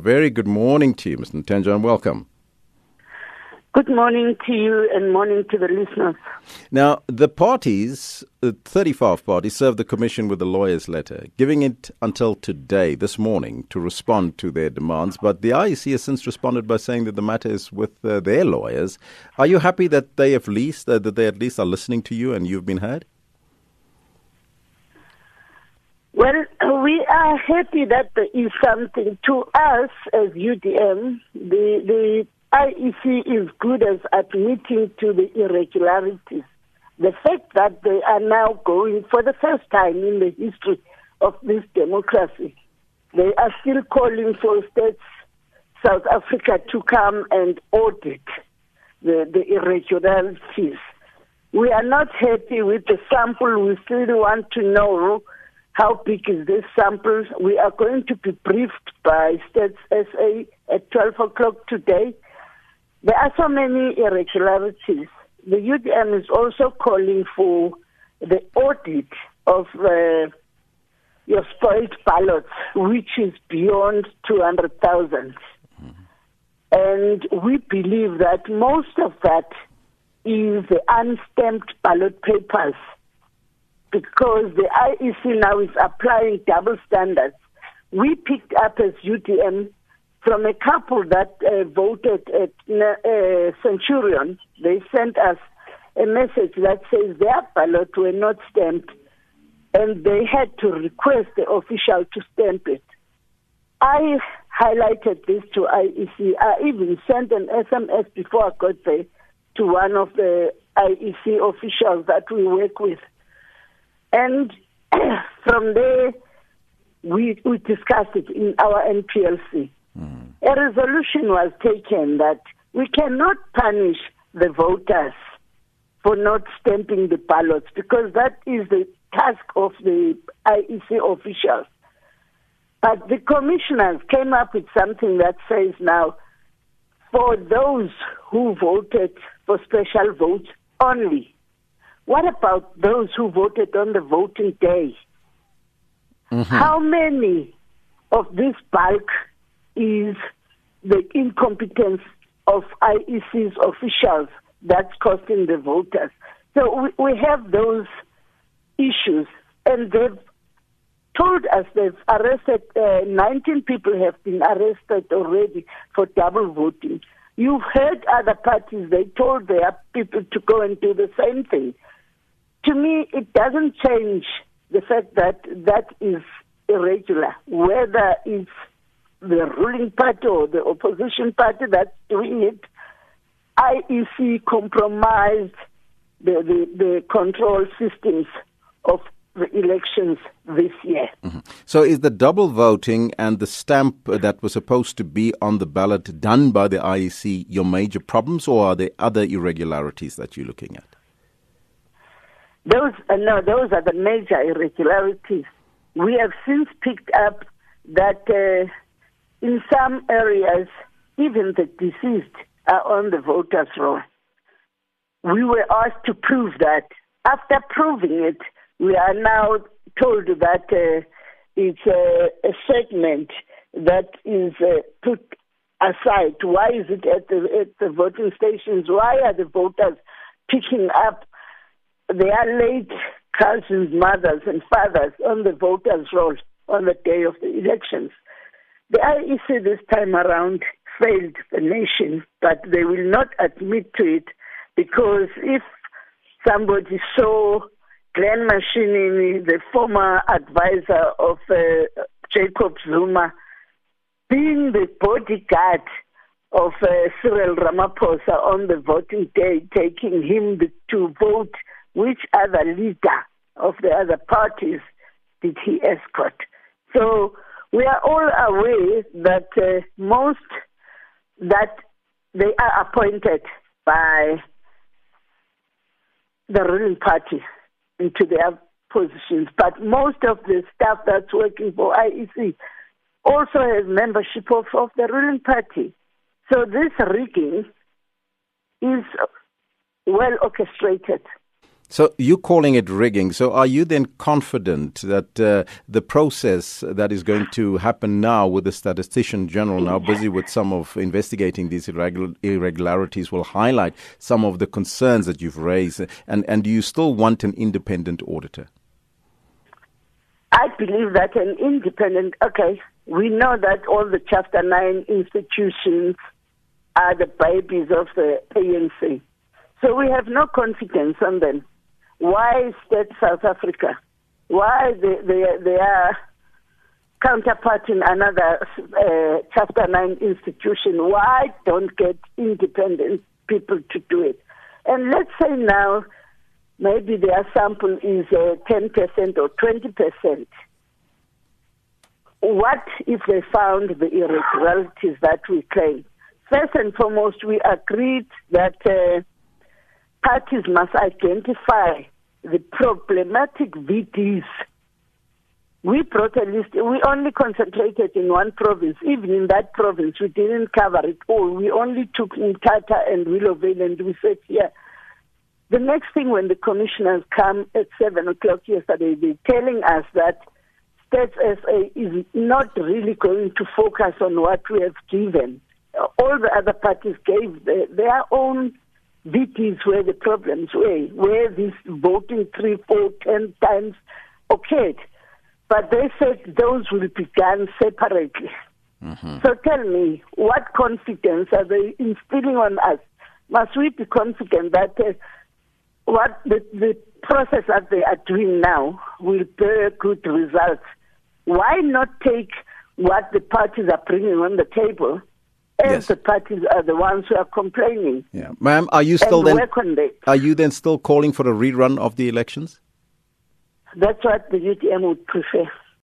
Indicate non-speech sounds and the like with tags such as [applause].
Very good morning to you, Mr. Ntenja, and welcome. Good morning to you and morning to the listeners. Now, the parties, the 35 parties, served the Commission with a lawyer's letter, giving it until today, this morning, to respond to their demands. But the IEC has since responded by saying that the matter is with uh, their lawyers. Are you happy that they at least uh, that they at least are listening to you and you've been heard? Well, [clears throat] we are happy that there is something to us as UDM. The the IEC is good as admitting to the irregularities. The fact that they are now going for the first time in the history of this democracy, they are still calling for Stats, South Africa, to come and audit the, the irregularities. We are not happy with the sample. We still want to know how big is this sample. We are going to be briefed by Stats SA at 12 o'clock today there are so many irregularities. The UDM is also calling for the audit of uh, your spoiled ballots, which is beyond 200,000. Mm-hmm. And we believe that most of that is the unstamped ballot papers because the IEC now is applying double standards. We picked up as UDM from a couple that uh, voted at uh, Centurion. They sent us a message that says their ballot were not stamped and they had to request the official to stamp it. I highlighted this to IEC. I even sent an SMS before I got there to one of the IEC officials that we work with. And [clears throat] from there, we, we discussed it in our MPLC. Mm. A resolution was taken that we cannot punish the voters for not stamping the ballots because that is the task of the IEC officials. But the commissioners came up with something that says now, for those who voted for special votes only, what about those who voted on the voting day? Mm-hmm. How many of this bulk is the incompetence of IEC's officials that's costing the voters. So we, we have those issues, and they've told us they've arrested uh, 19 people have been arrested already for double voting. You've heard other parties, they told their people to go and do the same thing. To me, it doesn't change the fact that that is irregular, whether it's the ruling party or the opposition party that's doing it, IEC compromised the, the, the control systems of the elections this year. Mm-hmm. So, is the double voting and the stamp that was supposed to be on the ballot done by the IEC your major problems, or are there other irregularities that you're looking at? Those uh, no, those are the major irregularities. We have since picked up that uh, in some areas, even the deceased are on the voters' roll. We were asked to prove that. After proving it, we are now told that uh, it's a, a, segment that is uh, put aside. Why is it at the, at the voting stations? Why are the voters picking up their late cousins, mothers, and fathers on the voters' roll on the day of the elections? The IEC this time around failed the nation, but they will not admit to it because if somebody saw Glen Mashinini, the former advisor of uh, Jacob Zuma, being the bodyguard of uh, Cyril Ramaphosa on the voting day, taking him to vote, which other leader of the other parties did he escort? So we are all aware that uh, most that they are appointed by the ruling party into their positions, but most of the staff that's working for IEC also has membership of, of the ruling party. So this rigging is well orchestrated. So you're calling it rigging. So are you then confident that uh, the process that is going to happen now with the statistician general now busy with some of investigating these irregular, irregularities will highlight some of the concerns that you've raised and, and do you still want an independent auditor? I believe that an independent, okay, we know that all the Chapter 9 institutions are the babies of the ANC. So we have no confidence on them. Why Stats South Africa? Why they, they, they are counterpart in another uh, Chapter 9 institution? Why don't get independent people to do it? And let's say now maybe their sample is uh, 10% or 20%. What if they found the irregularities that we claim? First and foremost, we agreed that uh, parties must identify the problematic VDs. We brought a list. We only concentrated in one province. Even in that province, we didn't cover it all. We only took Mthatha and Willowvale and we said, yeah. The next thing when the commissioners come at 7 o'clock yesterday, they're telling us that Stats SA is not really going to focus on what we have given. All the other parties gave the, their own VDs where the problems were, where this voting three, four, ten times occurred. But they said those will be done separately. Mm-hmm. So tell me, what confidence are they instilling on us? Must we be confident that uh, what the, the process that they are doing now will bear good results? Why not take what the parties are bringing on the table and yes. the parties are the ones who are complaining. Yeah, ma'am, are you still then? Are you then still calling for a rerun of the elections? That's what the UDM would prefer.